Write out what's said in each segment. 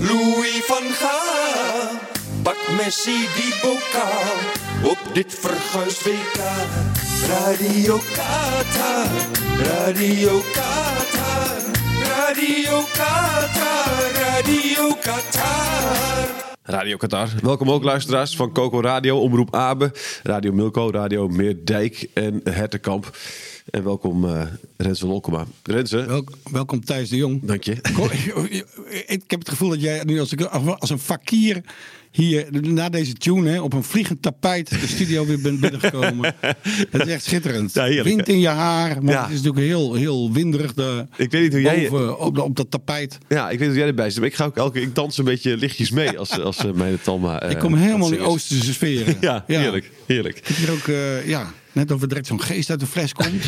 Louis van Gaal. Pak Messi die bokaal op dit verguisd WK. Radio Qatar, Radio Qatar, Radio Qatar, Radio Qatar. Radio Qatar. Welkom ook luisteraars van Coco Radio, Omroep Abe, Radio Milko, Radio Meerdijk en Hertenkamp. En welkom uh, Renze Lolkema. Renze. Welk, welkom Thijs de Jong. Dank je. Ik heb het gevoel dat jij nu als, als een fakir hier na deze tune hè, op een vliegend tapijt de studio weer bent binnengekomen. het is echt schitterend. Ja, Wind in je haar, maar ja. het is natuurlijk heel, heel winderig de, ik weet niet hoe jij boven, op, dat tapijt. Ja, ik weet hoe jij erbij zit. Maar ik ga ook elke ik dans een beetje lichtjes mee als, als uh, mijn Talma. Uh, ik kom helemaal in Oosterse sferen. ja, heerlijk, heerlijk. Ik heb hier ook, uh, ja, net of er direct zo'n geest uit de fles komt.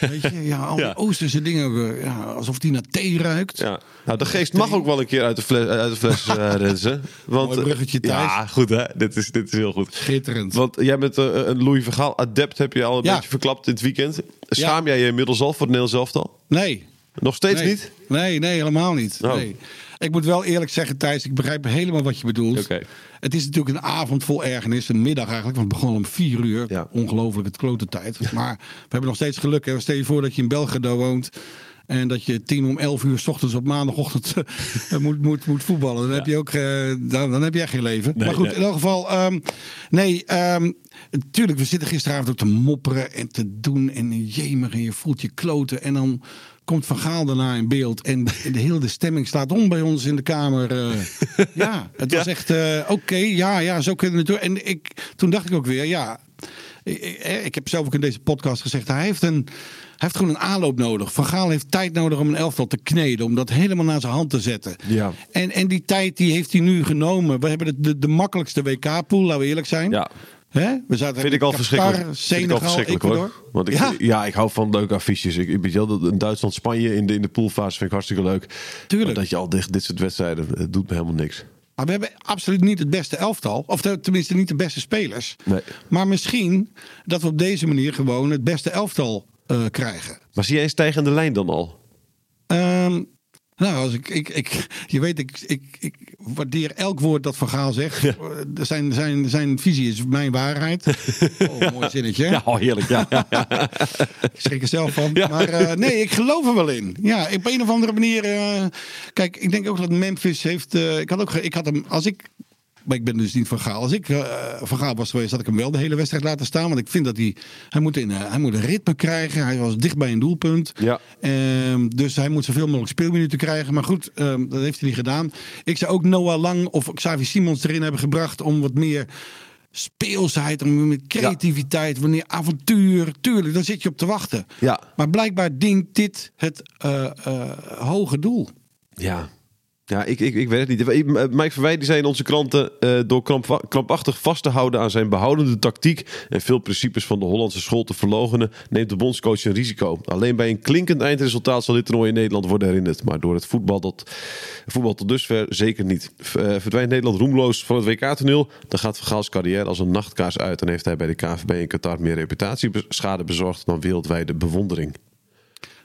Weet je, ja, al die ja. Oosterse dingen, ja, alsof die naar thee ruikt. Ja. Nou, de geest mag ook wel een keer uit de fles, uit de fles uh, rensen. Want, Thuis. Ja, goed hè. Dit is, dit is heel goed. Schitterend. Want jij bent uh, een Louis Vergaal adept, heb je al een ja. beetje verklapt dit weekend. Schaam jij je inmiddels al voor het Nederlands elftal? Nee. Nog steeds nee. niet? Nee, nee, helemaal niet. Oh. Nee. Ik moet wel eerlijk zeggen, Thijs, ik begrijp helemaal wat je bedoelt. Okay. Het is natuurlijk een avond vol ergernis, een middag eigenlijk, want het begon om vier uur. Ja. Ongelooflijk, het klote tijd. Maar we hebben nog steeds geluk. Hè. Stel je voor dat je in Belgrado woont. En dat je tien om elf uur s ochtends op maandagochtend moet, moet, moet voetballen. Dan, ja. heb je ook, uh, dan, dan, heb je echt geen leven. Nee, maar goed, nee. in elk geval. Um, nee, um, natuurlijk, we zitten gisteravond ook te mopperen en te doen. En jemig en je voelt je kloten. En dan komt Van Gaal daarna in beeld. En de hele de stemming staat om bij ons in de kamer. Uh, ja, het was Ja. echt uh, oké. Okay, ja, ja, zo kunnen we het doen. En ik, toen dacht ik ook weer, ja. Ik, ik heb zelf ook in deze podcast gezegd, hij heeft een... Heeft gewoon een aanloop nodig. Van Gaal heeft tijd nodig om een elftal te kneden. Om dat helemaal naar zijn hand te zetten. Ja. En, en die tijd die heeft hij nu genomen. We hebben de, de, de makkelijkste WK-pool, laten we eerlijk zijn. Ja. Hè? We zaten Vind ik al Qatar, verschrikkelijk. Vind ik al verschrikkelijk Ecuador. hoor. Want ik, Ja. ja. ik hou van leuke affiches. Ik, ik weet Duitsland, Spanje in de, in de poolfase vind ik hartstikke leuk. Tuurlijk. Maar dat je al dit, dit soort wedstrijden, het doet me helemaal niks. Maar we hebben absoluut niet het beste elftal. Of tenminste niet de beste spelers. Nee. Maar misschien dat we op deze manier gewoon het beste elftal eh, krijgen. Maar zie jij een stijgende lijn dan al? Ehm, nou, als ik, ik, ik, je weet, ik, ik, ik waardeer elk woord dat Van Gaal zegt. Eh, Zijn, zijn, zijn visie is mijn waarheid. Oh, mooi zinnetje. hè? Ja, oh, heerlijk. Ja, ja, ja. Ik schrik er zelf van. Ja. Maar eh, nee, ik geloof er wel in. Ja, op een of andere manier. kijk, ik denk ook dat Memphis heeft. ik had ook. Ik had hem. Als ik. Maar ik ben dus niet van Gaal. Als ik eh, van Gaal was geweest, had ik hem wel de hele wedstrijd laten staan. Want ik vind dat hij. Hij moet, in, eh, hij moet een ritme krijgen. Hij was dicht bij een doelpunt. Ja. Ehm, dus hij moet zoveel mogelijk speelminuten krijgen. Maar goed, ehm, dat heeft hij niet gedaan. Ik zou ook Noah Lang of Xavi Simons erin hebben gebracht. om wat meer speelsheid, om met creativiteit, wanneer avontuur. Tuurlijk, daar zit je op te wachten. Ja. Maar blijkbaar dient dit het eh, hoge doel. Ja. Ja, ik, ik, ik weet het niet. Mike Verwij die zei in onze kranten... eh, door kramp, krampachtig vast te houden aan zijn behoudende tactiek... en veel principes van de Hollandse school te verlogenen... neemt de bondscoach een risico. Alleen bij een klinkend eindresultaat zal dit toernooi in Nederland worden herinnerd. Maar door het voetbal, dat, voetbal tot dusver zeker niet. Eh, verdwijnt Nederland roemloos van het WK-toneel... dan gaat Vergaals carrière als een nachtkaars uit... en heeft hij bij de KVB in Qatar meer reputatieschade bezorgd... dan wereldwijde bewondering.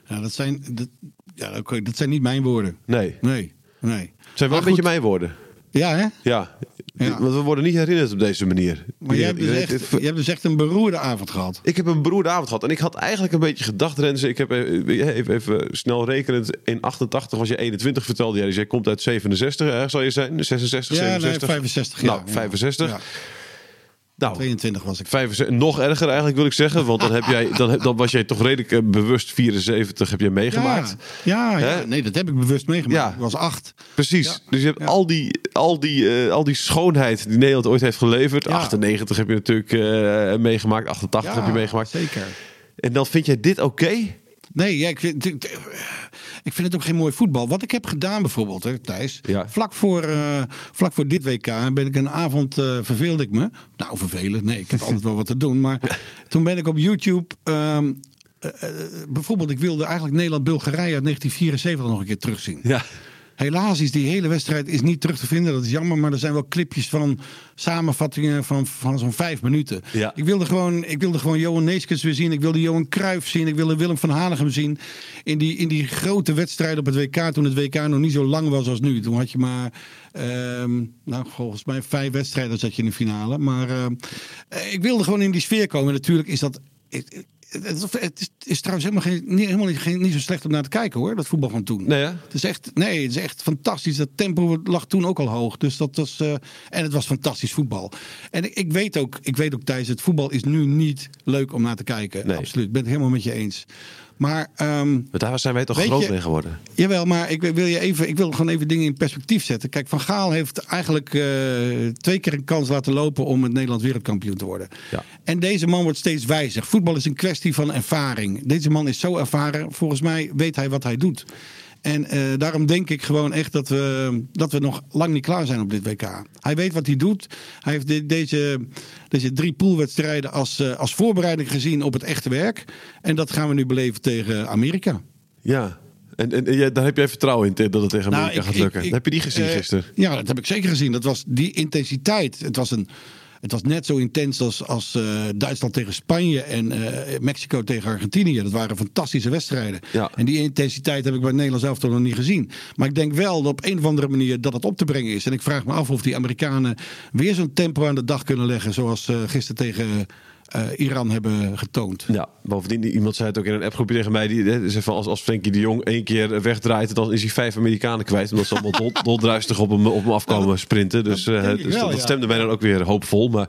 Ja, dat zijn, dat, ja, dat zijn niet mijn woorden. Nee, Nee, nee. het zijn wel een beetje mijn woorden. Ja, hè? Ja, Ja. Want we worden niet herinnerd op deze manier. Maar jij hebt, dus Je- echt, je hebt dus echt een beroerde avond gehad. Ik heb een beroerde avond gehad. En ik had eigenlijk een beetje gedacht, Renze. Ik heb even, even, even snel rekenend. In 88 was je 21, vertelde jij. Dus jij komt uit 67, ergens zal je zijn? 66, Ja, nee, 67? 65 Nou, jaar. 65. Nou, 22 was ik. 65, nog erger eigenlijk wil ik zeggen. Want dan, heb jij, dan, was jij toch redelijk eh, bewust 74 heb je meegemaakt. Ja, ja, nee, dat heb ik bewust meegemaakt. Ja. Ik was acht. Precies. Ja. Dus je hebt al, die, al, die, eh, al die schoonheid die Nederland ooit heeft geleverd. Ja. 98 heb je natuurlijk eh, meegemaakt. 88 heb je meegemaakt. Zeker. En dan vind jij dit oké? Nee, ja, ik, vind, ik, ik vind het ook geen mooi voetbal. Wat ik heb gedaan bijvoorbeeld, hè, Thijs. Ja. Vlak, voor, eh, vlak voor dit WK ben ik een avond eh, verveelde ik me. Nou, vervelend. Nee, ik heb altijd wel wat te doen. Maar toen ben ik op YouTube. ehm, eh, eh, bijvoorbeeld, ik wilde eigenlijk Nederland-Bulgarije uit 1974 nog een keer terugzien. Ja. Helaas is die hele wedstrijd is niet terug te vinden. Dat is jammer, maar er zijn wel clipjes van samenvattingen van, van zo'n vijf minuten. Ja. Ik, wilde gewoon, ik wilde gewoon Johan Neeskens weer zien. Ik wilde Johan Cruijff zien. Ik wilde Willem van Hanegem zien. In die, in die grote wedstrijd op het WK. Toen het WK nog niet zo lang was als nu. Toen had je maar, ehm, nou, volgens mij vijf wedstrijden zat je in de finale. Maar ehm, eh, ik wilde gewoon in die sfeer komen. En natuurlijk is dat... Het, is, is trouwens helemaal, geen, niet, helemaal niet, geen, niet zo slecht om naar te kijken hoor, dat voetbal van toen. Nee, hè? Het is echt, nee, het is echt fantastisch. Dat tempo lag toen ook al hoog. Dus dat was, eh, en het was fantastisch voetbal. En ik, ik weet ook, ik weet ook Thijs, het voetbal is nu niet leuk om naar te kijken. Nee. Absoluut, ik ben het helemaal met je eens. Maar ehm, Maar daar zijn wij toch groot je- mee geworden. Jawel, maar ik wil, je even, ik wil gewoon even dingen in perspectief zetten. Kijk, Van Gaal heeft eigenlijk eh, twee keer een kans laten lopen om het Nederlands wereldkampioen te worden. Ja. En deze man wordt steeds wijzer. Voetbal is een kwestie van ervaring. Deze man is zo ervaren. Volgens mij weet hij wat hij doet. En eh, daarom denk ik gewoon echt dat we, dat we nog lang niet klaar zijn op dit WK. Hij weet wat hij doet. Hij heeft de- deze, deze drie poolwedstrijden als, eh, als voorbereiding gezien op het echte werk. En dat gaan we nu beleven tegen Amerika. Ja. En, en, en daar heb jij vertrouwen in dat het tegen Nou, Amerika ik- gaat lukken. ik- ik- heb je die gezien eh, gisteren? Ja, dat heb ik zeker gezien. Dat was die intensiteit. Het was, een, het was net zo intens als, als eh, Duitsland tegen Spanje en eh, Mexico tegen Argentinië. Dat waren fantastische wedstrijden. Ja. En die intensiteit heb ik bij het Nederlands elftal nog niet gezien. Maar ik denk wel dat op een of andere manier dat het op te brengen is. En ik vraag me af of die Amerikanen weer zo'n tempo aan de dag kunnen leggen. Zoals eh gisteren tegen eh, Iran hebben getoond. Ja, bovendien, iemand zei het ook in een appgroepje tegen mij. Die hè, zei van als, als Frenkie de Jong één keer wegdraait, dan is hij vijf Amerikanen kwijt. Omdat ze allemaal dol, doldruistig op hem, op hem afkomen sprinten. Dus, dat eh, dus wel, dat, dat ja. stemde mij dan ook weer hoopvol. Maar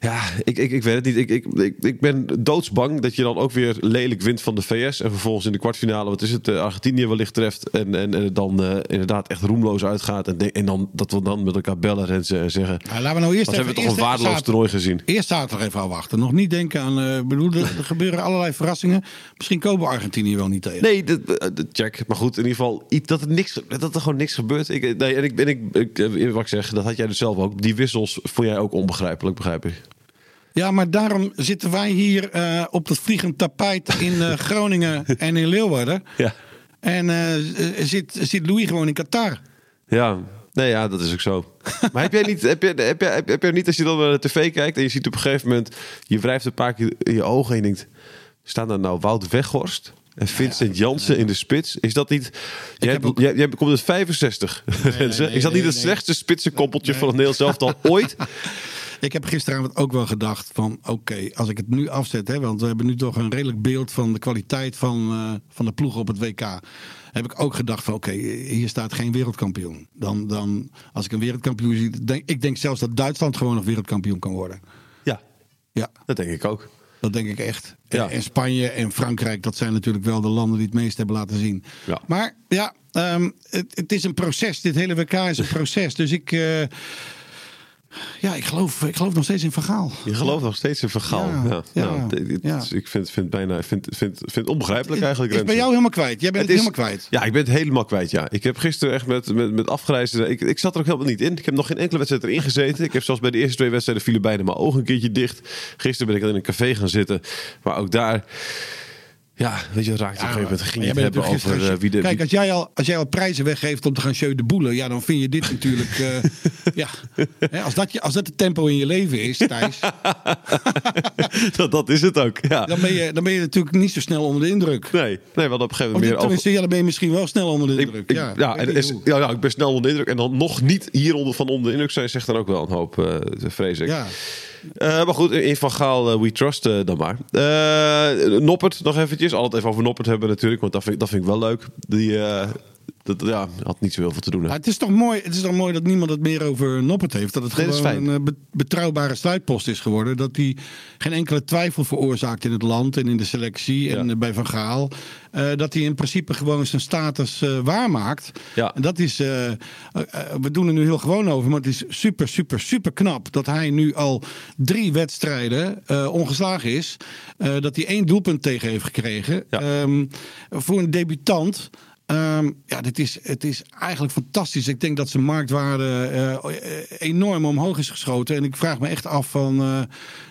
ja, ik, ik, ik weet het niet. Ik, ik, ik, ik ben doodsbang dat je dan ook weer lelijk wint van de VS. En vervolgens in de kwartfinale, wat is het, eh, Argentinië wellicht treft. En, en, en het dan eh, inderdaad echt roemloos uitgaat. En, en dan dat we dan met elkaar bellen en ze- en zeggen... Ja, laten we nou eerst Wat hebben we toch even- een even waardeloos toernooi gezien. Eerst zaterdag even afwachten. Nog niet denken aan. ik bedoel, er, er gebeuren allerlei verrassingen. Misschien komen Argentinië wel niet tegen. Nee, dat, dat- check. Maar goed, in ieder geval iets- dat er, niks, dat er gewoon niks gebeurt. Ik, nee, en ik, en ik, ik, wat ik zeg, dat had jij dus zelf ook. Die wissels vond jij ook onbegrijpelijk, begrijp ik. Ja, maar daarom zitten wij hier eh, op dat vliegend tapijt in eh, Groningen en in Leeuwarden. Ja. En eh, zit, zit Louis gewoon in Qatar. Ja, nee, ja, dat is ook zo. Maar heb jij niet, heb jij, heb jij, heb, jij niet als je dan naar de tv kijkt en je ziet op een gegeven moment, je wrijft een paar keer in je ogen en je denkt, staan daar nou Wout Weghorst en Vincent Jansen in de spits? Is dat niet, jij, ook- jij, jij komt uit 65, Renze. nee, is dat niet het slechtste spitsenkoppeltje van het Nederlands elftal ooit? Ik heb gisteravond ook wel gedacht van oké, als ik het nu afzet, hè, want we hebben nu toch een redelijk beeld van de kwaliteit van, eh, van de ploeg op het WK. Heb ik ook gedacht van oké, hier staat geen wereldkampioen. Dan, dan als ik een wereldkampioen zie, denk ik denk zelfs dat Duitsland gewoon nog wereldkampioen kan worden. Ja, Ja, dat denk ik ook. dat denk ik echt. Ja. En, Spanje en Frankrijk, dat zijn natuurlijk wel de landen die het meest hebben laten zien. Ja. Maar ja, ehm, het, het is een proces. Dit hele WK is een proces. Dus ik, eh, ja, ik geloof, ik geloof nog steeds in Vergaal. Je gelooft nog steeds in vergaal. Ja, Ja, ja, nou. Ik vind, vind bijna vind, vind, vind het onbegrijpelijk eigenlijk. Bij Renze. jou helemaal kwijt. Jij bent het, is- helemaal kwijt. Ja, ik ben het helemaal kwijt. Ja. Ik heb gisteren echt met, met, met afgereisde. Ik, ik zat er ook helemaal niet in. Ik heb nog geen enkele wedstrijd erin gezeten. Ik heb zelfs bij de eerste twee wedstrijden vielen bijna mijn ogen een keertje dicht. Gisteren ben ik in een café gaan zitten. Maar ook daar. Ja, weet je, raakt je op een gegeven moment. Ging je het hebben over eh, wie de... Kijk, als jij, al, als jij al prijzen weggeeft om te gaan show de boelen, ja, dan vind je dit natuurlijk. eh, ja. Hè, als, dat je, als dat het tempo in je leven is, Thijs, dat, dat is het ook, ja. dan ben, je, dan ben je natuurlijk niet zo snel onder de indruk. Nee, nee, hadden op een gegeven moment meer over... ja, dan ben je misschien wel snel onder de indruk. ik- ja, ja, en is, ja, ja, ik ben snel onder de indruk. En dan nog niet hieronder van onder de indruk zijn, zegt dan ook wel een hoop, eh, vrees ik. ja. Eh, maar goed, in Van Gaal, eh, we trust eh, dan maar. Noppert nog eventjes. Altijd even over Noppert hebben natuurlijk, want dat vind, dat vind ik wel leuk. Die dat, ja, had niet zo heel veel te doen. Maar het is toch mooi, het is toch mooi dat niemand het meer over Noppert heeft. Dat het Nee, gewoon een eh, be- betrouwbare sluitpost is geworden. Dat hij geen enkele twijfel veroorzaakt in het land en in de selectie en Ja. eh, bij Van Gaal. Eh, dat hij in principe gewoon zijn status waarmaakt. Ja. En dat is, we doen er nu heel gewoon over, maar het is super, super, super knap dat hij nu al drie wedstrijden ongeslagen is. Dat hij één doelpunt tegen heeft gekregen. Ja. Ehm, voor een debutant. Ehm, ja, dit is, het is eigenlijk fantastisch. Ik denk dat zijn marktwaarde eh, eh, enorm omhoog is geschoten. En ik vraag me echt af van. eh,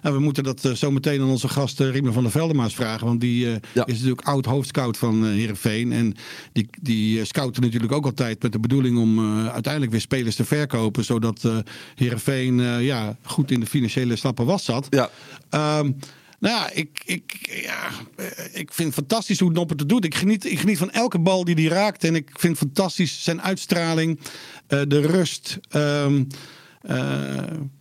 nou, we moeten dat zo meteen aan onze gast Riemer van der Veldemaas vragen. Want die Ja. is natuurlijk oud hoofdscout van Heerenveen. En die, die scouten natuurlijk ook altijd met de bedoeling om uiteindelijk weer spelers te verkopen. Zodat Heerenveen eh, ja, goed in de financiële stappen was zat. Ja. Ehm, nou ja, ik, ik, ja, eh, ik vind het fantastisch hoe Noppert het doet. Ik geniet, ik geniet van elke bal die hij raakt. En ik vind fantastisch zijn uitstraling, eh, de rust. Ehm, eh,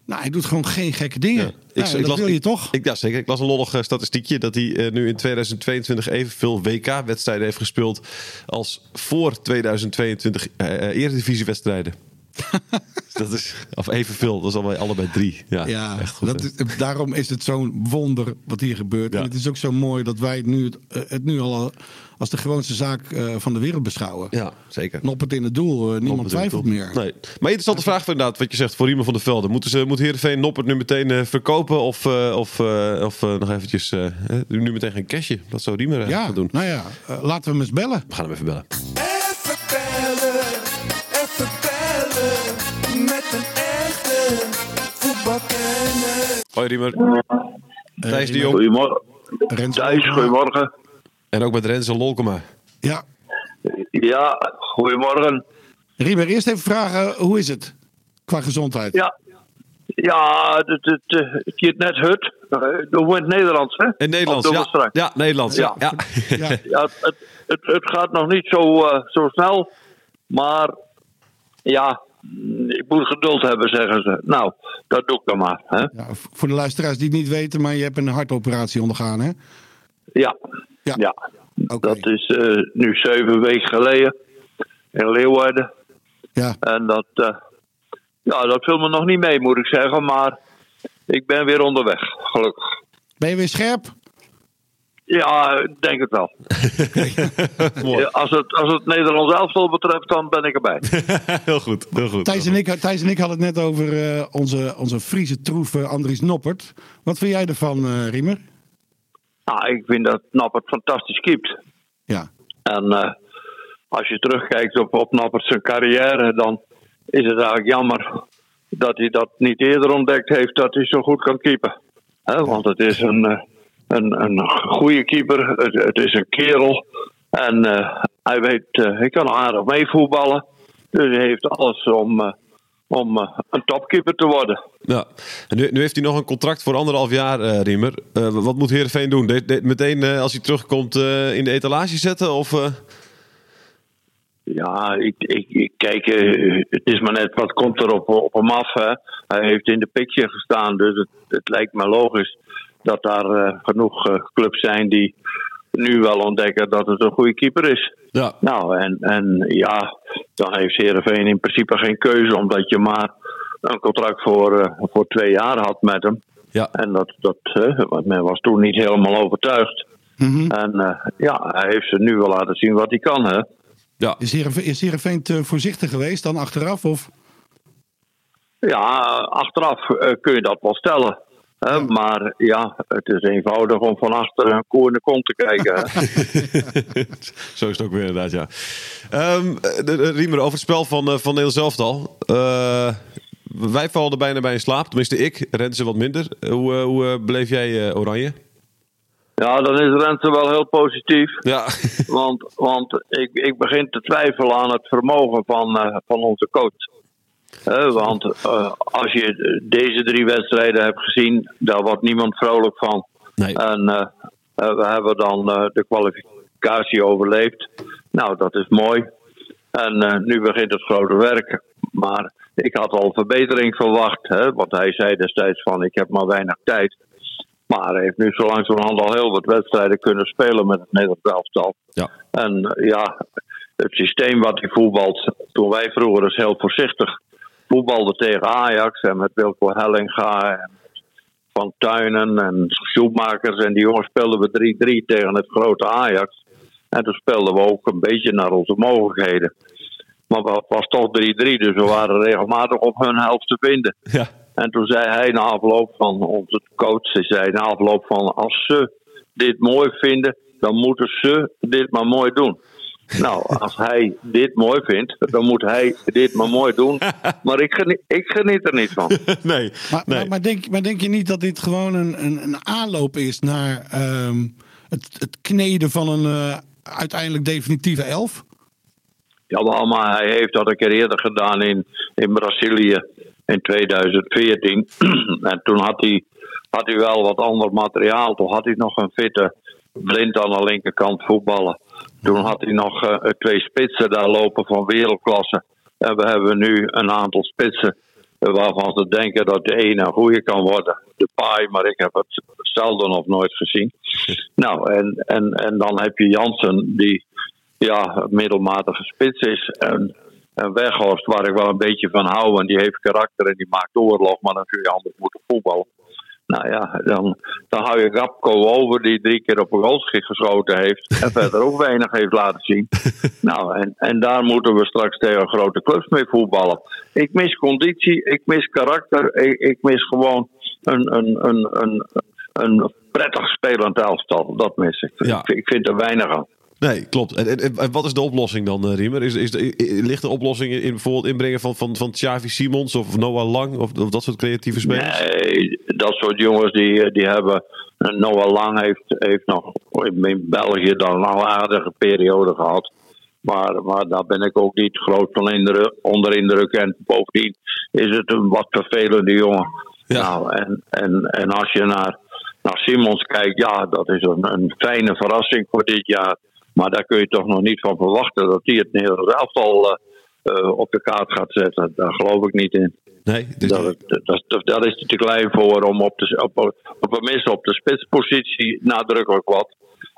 nou, hij doet gewoon geen gekke dingen. Ja. Ja, Ik- dat las- wil je ik- toch? Ik, ja, zeker. Ik las een lollig statistiekje dat hij nu in 2022 evenveel WK-wedstrijden heeft gespeeld als voor 2022 eh eh, Eredivisiewedstrijden. dat is, of evenveel, dat is alweer allebei drie. Ja, Ja, echt goed. dat is, daarom is het zo'n wonder wat hier gebeurt. Ja. En het is ook zo mooi dat wij het nu, het, het nu al als de gewoonste zaak eh, van de wereld beschouwen. ja, zeker. Noppert in het doel, eh, niemand twijfelt meer. Nee. Maar interessante vraag inderdaad, wat je zegt, voor Riemen van der Velde. Moeten ze, moet Heerenveen Noppert nu meteen eh, verkopen of, of, of nog eventjes, nu meteen geen cashje? Dat zou Riemer Ja, gaan doen. nou ja, laten we hem eens bellen. We gaan hem. Even bellen, een echte voetbalkenner. Hoi Riemer. Thijs de. Jong. Goedemorgen. Rens Thijs, goedemorgen. En ook met Renze Lolkema. Ja, Ja, goedemorgen. Riemer, eerst even vragen, hoe is het qua gezondheid? Ja, ja het, het, het, het gaat net hut. Eh, Doen we in het Nederlands, hè? In Nederlands, ja. straks? Ja, Nederlands. Ja. Ja. Ja. Het, het, het, gaat nog niet zo, eh, zo snel. Maar ja, ik moet geduld hebben, zeggen ze. Nou, dat doe ik dan maar. Hè? Ja, voor de luisteraars die het niet weten, maar je hebt een hartoperatie ondergaan, hè? Ja, Ja. ja. Dat is eh, nu zeven weken geleden in Leeuwarden. Ja, En dat, eh, ja, dat viel me nog niet mee, moet ik zeggen. Maar ik ben weer onderweg, gelukkig. ben je weer scherp? Ja, ik denk het wel. Als, het, als het Nederlands elftal betreft, dan ben ik erbij. heel goed, heel goed. Thijs en ik, Thijs en ik hadden het net over eh, onze, onze Friese troef eh, Andries Noppert. Wat vind jij ervan, eh, Riemer? Nou, ik vind dat Nappert fantastisch keept. Ja, En eh, als je terugkijkt op, op Nappert zijn carrière, dan is het eigenlijk jammer dat hij dat niet eerder ontdekt heeft dat hij zo goed kan keepen. Hè, want het is een, eh, een, een goede keeper, het, het is een kerel. En eh, hij weet, eh, hij kan aardig meevoetballen. Dus hij heeft alles om, eh, om een topkeeper te worden. Ja. En nu, nu heeft hij nog een contract voor anderhalf jaar, Riemer. Wat moet Heerenveen doen? De, de- meteen als hij terugkomt in de etalage zetten? Of? Ja, ik, ik, ik kijk, het is maar net wat komt er op, op hem af. Hè. Hij heeft in de picture gestaan, dus het, het lijkt me logisch dat daar eh, genoeg eh, clubs zijn die nu wel ontdekken dat het een goede keeper is. Ja. Nou, en, en ja, dan heeft Heerenveen in principe geen keuze, omdat je maar een contract voor, eh, voor twee jaar had met hem. Ja. En dat, dat, eh, want men was toen niet helemaal overtuigd. Mhm. En eh, ja, hij heeft ze nu wel laten zien wat hij kan, hè. Ja. is Heerenveen, is Heerenveen te voorzichtig geweest dan achteraf? Of? Ja, achteraf eh, kun je dat wel stellen. Maar ja, het is eenvoudig om van achter een koe in de kont te kijken. Zo is het ook weer inderdaad, ja. Ehm, de, Riemer, over het spel van, uh, van Nederland Zelftal. Eh wij vallen er bijna bij in slaap. Tenminste, ik. Renze wat minder. Hoe, eh, hoe eh, beleef jij eh, Oranje? Ja, dan is Renze wel heel positief. Ja, Want, want ik, ik begin te twijfelen aan het vermogen van, eh, van onze coach. Want eh, als je deze drie wedstrijden hebt gezien, daar wordt niemand vrolijk van. nee. En eh, eh, we hebben dan de kwalificatie overleefd. Nou, dat is mooi. En nu begint het grote werk. Maar ik had al verbetering verwacht. Hè, want hij zei destijds van ik heb maar weinig tijd. Maar hij heeft nu zo langzamerhand al heel wat wedstrijden kunnen spelen met het Nederlands elftal. Ja. En ja, het systeem wat hij voetbalt, toen wij vroeger dus heel voorzichtig voetbalden tegen Ajax en met Wilco Hellinga en Van Tuinen en Schoenmakers en die jongens speelden we 3-3 tegen het grote Ajax. En toen speelden we ook een beetje naar onze mogelijkheden. Maar het was toch 3-3, dus we waren regelmatig op hun helft te vinden. ja. En toen zei hij na afloop van onze coach, hij zei na afloop van als ze dit mooi vinden, dan moeten ze dit maar mooi doen. Nou, als hij dit mooi vindt, dan moet hij dit maar mooi doen. Maar ik geniet, ik geniet er niet van. nee. Maar, nee. maar, maar, denk, maar denk je niet dat dit gewoon een, een, een aanloop is naar ehm, het, het kneden van een eh, uiteindelijk definitieve elf? Ja, maar hij heeft dat een keer eerder gedaan in, in Brazilië in 2014. en toen had hij, had hij wel wat ander materiaal. Toen had hij nog een fitte blind aan de linkerkant voetballen. Toen had hij nog eh, twee spitsen daar lopen van wereldklasse. En we hebben nu een aantal spitsen eh, waarvan ze denken dat de ene een goede kan worden. De paai, maar ik heb het zelden of nooit gezien. Nou, en, en, en dan heb je Jansen, die ja, middelmatige spits is. En, en Weghorst, waar ik wel een beetje van hou, want die heeft karakter en die maakt oorlog, maar dan kun je anders moeten voetballen. Nou ja, dan, dan hou je Gapko over, die drie keer op een goalschiet geschoten heeft. En verder ook weinig heeft laten zien. Nou, en, en daar moeten we straks tegen grote clubs mee voetballen. Ik mis conditie, ik mis karakter, ik, ik mis gewoon een, een, een, een, een prettig spelend elftal. Dat mis ik. Ja. Ik, ik vind er weinig aan. Nee, klopt. En, en, en wat is de oplossing dan, eh, Riemer? Is, is de, ligt de oplossing in, bijvoorbeeld inbrengen van, van, van Xavi Simons of Noah Lang of, of dat soort creatieve spelers? Nee, dat soort jongens die, die hebben. Noah Lang heeft, heeft nog in in België dan een aardige periode gehad. Maar, maar daar ben ik ook niet groot van indruk, onder indruk. En bovendien is het een wat vervelende jongen. Ja. Nou, en, en, en als je naar, naar Simons kijkt, ja, dat is een, een fijne verrassing voor dit jaar. Maar daar kun je toch nog niet van verwachten dat hij het Nederlands elftal eh, eh, op de kaart gaat zetten. Daar geloof ik niet in. Nee, dus- Dat, dat, dat, dat is te klein voor om op, de, op, op op de spitspositie nadrukkelijk wat.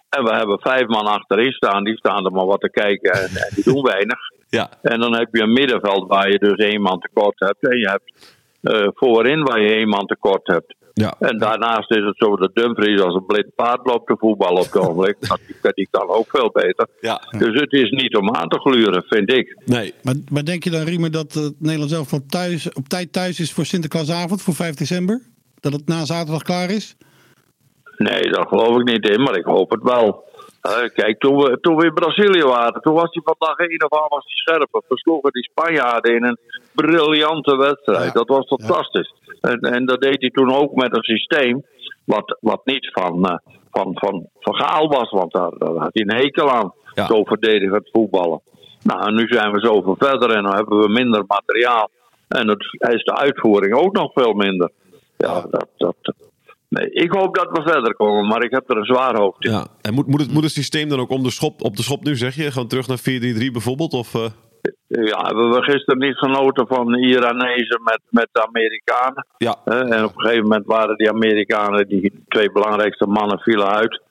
En we hebben vijf man achterin staan, die staan er maar wat te kijken en, en die doen weinig. ja, En dan heb je een middenveld waar je dus één man tekort hebt. En je hebt eh, voorin waar je één man tekort hebt. Ja. En daarnaast is het zo dat Dumfries als een blind paard loopt te voetballen op het ogenblik. Die, kan- die kan ook veel beter. ja. Dus het is niet om aan te gluren, vind ik. Nee, Maar, maar denk je dan, Riemer, dat het Nederlands elftal thuis, op tijd thuis is voor Sinterklaasavond, voor 5 december? Dat het na zaterdag klaar is? Nee, daar geloof ik niet in, maar ik hoop het wel. Eh, kijk, toen we, toen we in Brazilië waren, toen was hij van dag één of aan was hij scherp. We versloegen die Spanjaarden in een briljante wedstrijd. Ja. Dat was fantastisch. En, en dat deed hij toen ook met een systeem wat, wat niet van, eh, van, van, van Gaal was, want daar, daar had hij een hekel aan. Ja. Zo verdedigend voetballen. Nou, en nu zijn we zoveel verder en dan hebben we minder materiaal. En het is de uitvoering ook nog veel minder. Ja, dat, dat, nee, ik hoop dat we verder komen, maar ik heb er een zwaar hoofd in. ja. En moet, moet, het, moet het systeem dan ook om de schop, op de schop nu, zeg je? Gewoon terug naar 4-3-3 bijvoorbeeld? Of, eh, Ja, hebben we gisteren niet genoten van Iranezen met, met de Amerikanen. ja, Hè? En op een gegeven moment waren die Amerikanen, die twee belangrijkste mannen, vielen uit.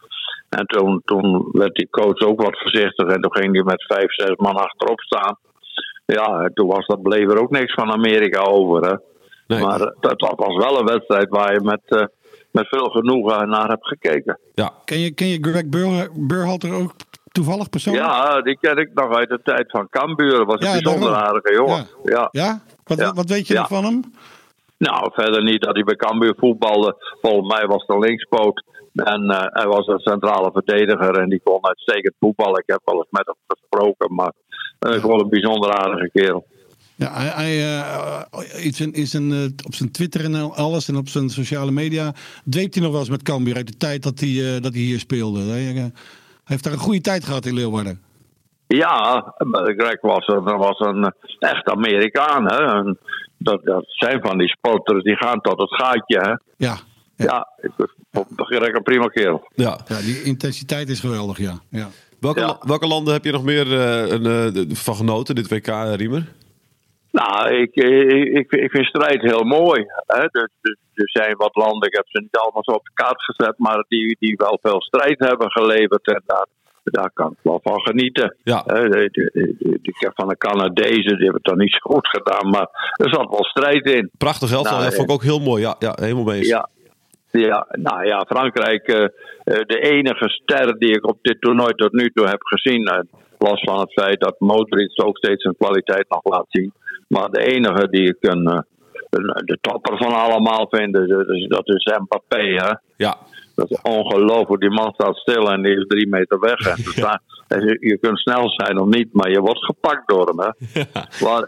En toen, toen werd die coach ook wat voorzichtig en toen ging hij met vijf, zes man achterop staan. Ja, en toen was dat, bleef er ook niks van Amerika over. Hè? nee. Maar eh, dat, dat was wel een wedstrijd waar je met, eh, met veel genoegen naar hebt gekeken. ja. Ken je, ken je Greg Bur Burhalter ook toevallig persoonlijk? Ja, die ken ik nog uit de tijd van Cambuur. Dat was een bijzonder daarom. aardige jongen. Ja. ja. Wat, wat weet je nog van hem? Nou, verder niet dat hij bij Cambuur voetbalde. Volgens mij was het een linkspoot. En eh, hij was een centrale verdediger en die kon uitstekend voetballen. Ik heb wel eens met hem gesproken, maar uh, gewoon een bijzonder aardige kerel. Ja, hij, hij, eh, iets in, zijn, eh, op zijn Twitter en al- alles en op zijn sociale media dweept hij nog wel eens met Cambuur uit de tijd dat hij, dat hij hier speelde. Hij, hij heeft daar een goede tijd gehad in Leeuwarden. Ja, Greg was een, was een echt Amerikaan. Hè? En dat, dat zijn van die sporters die gaan tot het gaatje. Hè? Ja, Ja, ik vond Greg een prima kerel. Ja. ja die intensiteit is geweldig, ja. ja. Welke, Ja. welke landen heb je nog meer eh, een, eh, van genoten, dit WK, eh, Riemer? Nou, ik, ik, ik, vind strijd heel mooi. Hè? Dus, dus, er zijn wat landen, ik heb ze niet allemaal zo op de kaart gezet, maar die, die wel veel strijd hebben geleverd. En daar, daar kan ik wel van genieten. Ja. Ik heb van de Canadezen, die hebben het dan niet zo goed gedaan, maar er zat wel strijd in. Prachtig Nou, dat vond ik ook heel mooi. Ja, ja helemaal mee eens. Ja, ja, nou ja, Frankrijk, eh, eh, de enige ster die ik op dit toernooi tot nu toe heb gezien. eh, los van het feit dat Modric ook steeds zijn kwaliteit nog laat zien. Maar de enige die ik een, eh, de topper van allemaal vind, dat is, Mbappé. Hè? Ja. Dat is ongelooflijk. Die man staat stil en die is drie meter weg. En je, kunt snel zijn of niet, maar je wordt gepakt door hem. Hè?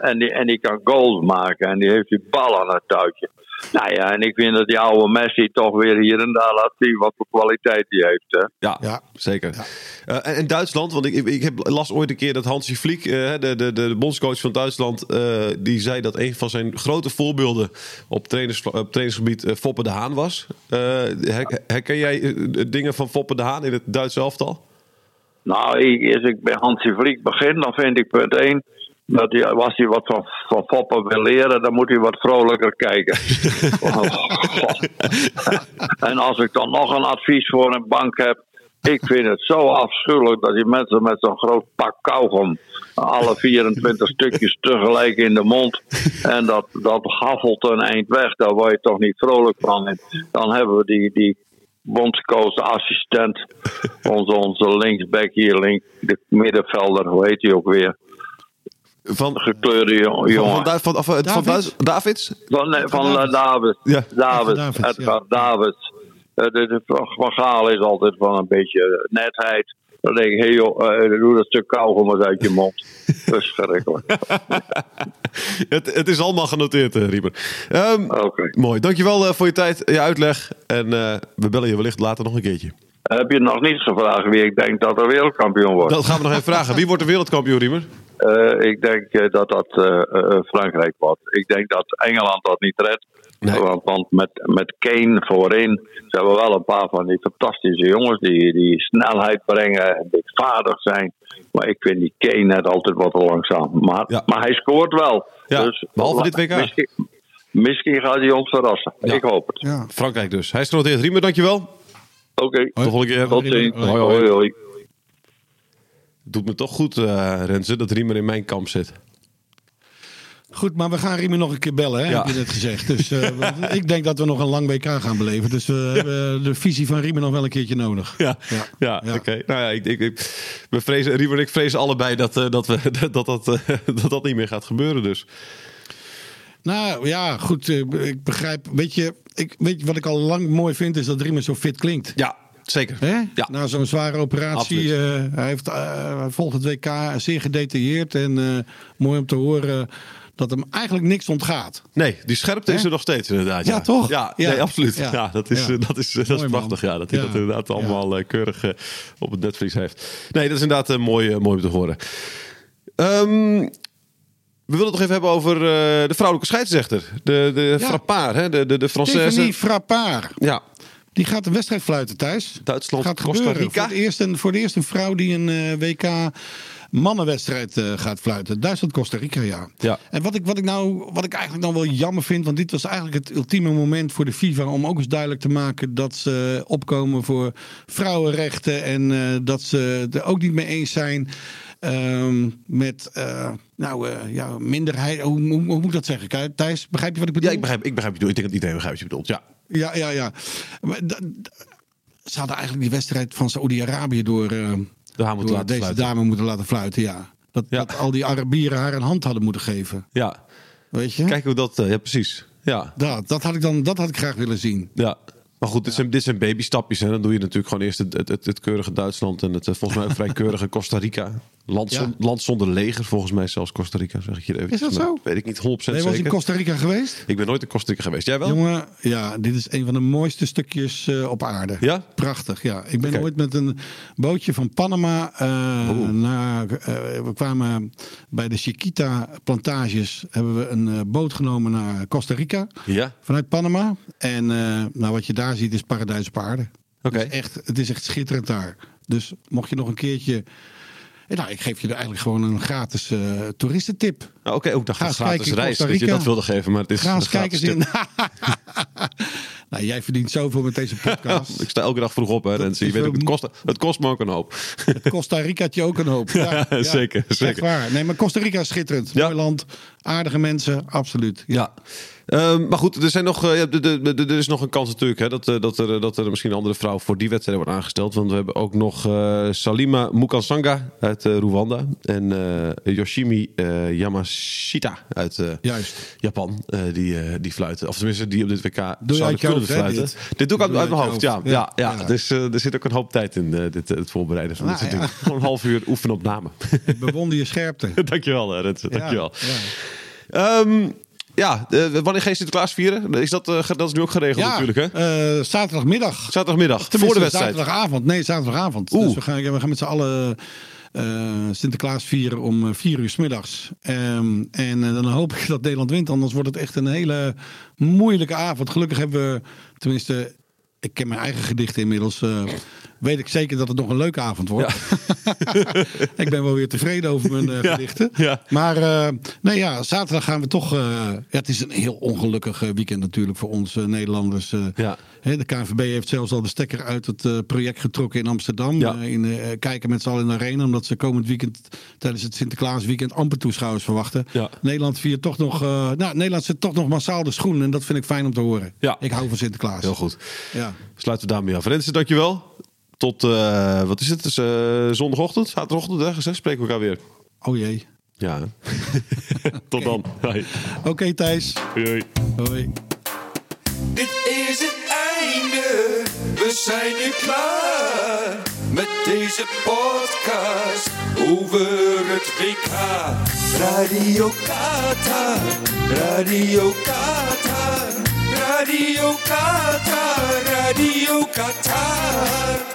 En, die, en die kan goals maken en die heeft die bal aan het touwtje. Nou ja, en ik vind dat die oude Messi toch weer hier en daar laat zien wat voor kwaliteit hij heeft. Hè? Ja, Ja. zeker. Eh, en, en Duitsland, want ik, ik, ik heb, las ooit een keer dat Hansi Flick, eh, de, de, de bondscoach van Duitsland, eh, die zei dat een van zijn grote voorbeelden op, trainers, op trainingsgebied Foppe de Haan was. Eh, her- herken jij dingen van Foppe de Haan in het Duitse elftal? Nou, ik, als ik bij Hansi Vliek begin, dan vind ik punt 1. Dat hij, als hij wat van, van Foppen wil leren, dan moet hij wat vrolijker kijken. Oh, en als ik dan nog een advies voor een bank heb. Ik vind het zo afschuwelijk dat die mensen met zo'n groot pak kauwgom. alle 24 stukjes tegelijk in de mond. en dat, dat haffelt een eind weg. Daar word je toch niet vrolijk van. En dan hebben we die, die bondscoach assistent. Onze, onze linksback hier, link, de middenvelder, hoe heet hij ook weer? Van, Gekleurde jo- van, jongen. van, van, of, eh, van Davids? Duits- Davids? Van, nee, van Davids. eh, David. Ja. David. Davids, Edgar Davids. Eh, de, de, van Gaal is altijd van een beetje netheid. Dan denk ik, hé hey joh, eh, doe dat stuk kauwgom eens uit je mond. Verschrikkelijk. het, het is allemaal genoteerd, eh, Riemer. Ehm, Oké. Mooi, dankjewel eh, voor je tijd, je uitleg. En eh, we bellen je wellicht later nog een keertje. Heb je nog niet gevraagd wie ik denk dat er wereldkampioen wordt? Dat gaan we nog even vragen. Wie wordt de wereldkampioen, Riemer? Eh, ik denk eh, dat dat eh, eh, Frankrijk wordt. Ik denk dat Engeland dat niet redt. Nee. Want, want met, met Kane voorin. Ze hebben wel een paar van die fantastische jongens. Die, die snelheid brengen. En dichtvaardig zijn. Maar ik vind die Kane net altijd wat te langzaam. Maar, Ja. maar hij scoort wel. Ja, dus, behalve dit WK. Misschien, misschien gaat hij ons verrassen. Ja. Ik hoop het. Ja. Frankrijk dus. Hij is genoteerd. Riemer, dankjewel. Oké. Tot de volgende keer. Tot ziens. Hoi, hoi. Hoi, hoi. Het doet me toch goed, eh Renze, dat Riemer in mijn kamp zit. Goed, maar we gaan Riemer nog een keer bellen, hè, Ja. heb je net gezegd. Dus eh, ik denk dat we nog een lang WK gaan beleven. Dus we hebben de visie van Riemer nog wel een keertje nodig. Ja, Ja. oké. Nou ja, ik, ik, ik, we vrezen, Riemer en ik vrezen allebei dat, eh, dat, we, dat, dat, eh, dat dat niet meer gaat gebeuren. Dus. Nou ja, goed. eh, Ik begrijp. Weet je, ik, weet je wat ik al lang mooi vind? Is dat Riemer zo fit klinkt. Ja, zeker. Hè? Ja. Na zo'n zware operatie. Eh, hij, heeft, eh, volgt het WK zeer gedetailleerd. En eh, mooi om te horen dat hem eigenlijk niks ontgaat. Nee, die scherpte is er nog steeds inderdaad. Ja, Ja, toch? Ja, Ja. nee, absoluut. Ja. Ja. dat is, eh, dat is, dat is man. prachtig. Ja, dat hij dat inderdaad allemaal eh, keurig eh, op het netvlies heeft. Nee, dat is inderdaad eh, mooi, eh, mooi om te horen. Ehm, we willen het nog even hebben over eh, de vrouwelijke scheidsrechter. De, de Ja. Frappard, hè? de, de, de Française. Tiffany Frappard. Ja, Die gaat een wedstrijd fluiten thuis. Duitsland, gaat Costa gebeuren. Rica. Voor, het eerst een, voor de eerste vrouw die een eh, WK mannenwedstrijd eh, gaat fluiten. Duitsland-Costa Rica, ja. Ja. En wat ik, wat, ik nou, wat ik eigenlijk dan wel jammer vind, want dit was eigenlijk het ultieme moment voor de FIFA om ook eens duidelijk te maken dat ze opkomen voor vrouwenrechten en eh, dat ze er ook niet mee eens zijn. ehm, met eh, nou, ja, minderheid. Hoe, hoe, hoe moet ik dat zeggen? Thijs, begrijp je wat ik bedoel? Ja, ik begrijp, ik begrijp je bedoelt. Ik denk dat iedereen begrijpt wat je bedoelt. Ja. Ja, ja, ja. Maar ze hadden eigenlijk die wedstrijd van Saoedi-Arabië door, laten deze fluiten. dame moeten laten fluiten. Ja. Dat, Ja. dat al die Arabieren haar een hand hadden moeten geven. ja. Weet je? Kijk hoe dat... eh, ja, precies. Ja. Dat, dat, had ik dan, dat had ik graag willen zien. Ja. Maar goed, dit zijn, dit zijn babystapjes. Hè. Dan doe je natuurlijk gewoon eerst het, het, het, het keurige Duitsland en het eh, volgens mij vrij keurige Costa Rica. Land, Ja. zon- land zonder leger, volgens mij zelfs Costa Rica, zeg ik je even. Is dat zo? Weet ik niet 100% Nee, was zeker. in Costa Rica geweest? Ik ben nooit in Costa Rica geweest. Jij wel? Jongen, ja, dit is een van de mooiste stukjes eh, op aarde. Ja? Prachtig, ja. Ik ben Oké. ooit met een bootje van Panama eh, naar... we kwamen bij de Chiquita-plantages. Hebben we een boot genomen naar Costa Rica. Ja. Vanuit Panama. En nou, wat je daar ziet is paradijs op aarde. Oké. Het, is echt, het is echt schitterend daar. Dus mocht je nog een keertje... eh, Nou, ik geef je er eigenlijk gewoon een gratis eh, toeristentip. Nou, Oké, ook dacht Ga een eens gratis reis dat je dat wilde geven, maar het is Ga eens een gratis kijken in. nou, jij verdient zoveel met deze podcast. Ik sta elke dag vroeg op, hè, Rens. Je weet ook, het kost, het kost me ook een hoop. Costa Ricaatje ook een hoop. Ja, zeker, Echt zeker. waar. Nee, maar Costa Rica is schitterend. Ja. Mooi land, aardige mensen, absoluut. Ja. Maar goed, er, zijn nog, eh, ja, de- de- de- er is nog een kans natuurlijk hè, dat, eh, dat, er, dat er misschien een andere vrouw voor die wedstrijd wordt aangesteld. Want we hebben ook nog eh, Salima Mukansanga uit eh, Rwanda. En eh, Yoshimi eh, Yamashita uit eh, Juist. Japan. eh, die, eh, die fluiten. Of tenminste, die op dit WK je zouden kunnen fluiten. dit? Dit? doe ik uit, Doe uit mijn hoofd, ja. ja, ja, Ja. Dus eh, er zit ook een hoop tijd in eh, dit, eh, het voorbereiden van Nou, dit soort ja. dingen. Gewoon een half uur oefenen op namen. Bewonder je scherpte. Dankjewel, eh, Rens. Dankjewel. Ja, Ehm, ja, wanneer ga je Sinterklaas vieren? Is dat, eh, dat is nu ook geregeld ja. natuurlijk, hè? eh, zaterdagmiddag. Zaterdagmiddag, voor de wedstrijd. Zaterdagavond. Nee, zaterdagavond. Oeh. Dus we gaan, we gaan met z'n allen eh, Sinterklaas vieren om vier uur s middags. Ehm, en dan hoop ik dat Nederland wint. Anders wordt het echt een hele moeilijke avond. Gelukkig hebben we, tenminste, ik ken mijn eigen gedichten inmiddels. Weet ik zeker dat het nog een leuke avond wordt. ik ben wel weer tevreden over mijn gedichten. ja. Maar eh, nee, ja, zaterdag gaan we toch. eh, het is een heel ongelukkig weekend natuurlijk voor ons Nederlanders. Hè, de KNVB heeft zelfs al de stekker uit het project getrokken in Amsterdam. In, kijken met z'n allen in de arena. Omdat ze komend weekend tijdens het Sinterklaasweekend amper toeschouwers verwachten. Nederland viert toch nog. nou, Nederland zit toch nog massaal de schoen. En dat vind ik fijn om te horen. Ik hou van Sinterklaas. Heel goed. Ja. Sluiten we daarmee af. Rensen, dankjewel. Tot, eh, wat is het? Dus, eh, zondagochtend, zaterdagochtend, hè? Spreken we elkaar weer. Oh jee. Ja. Tot dan. Hoi. Oké Thijs. Hoi, hoi. Hoi. Dit is het einde, we zijn nu klaar met deze podcast over het WK. Radio Qatar, Radio Qatar, Radio Qatar, Radio Qatar.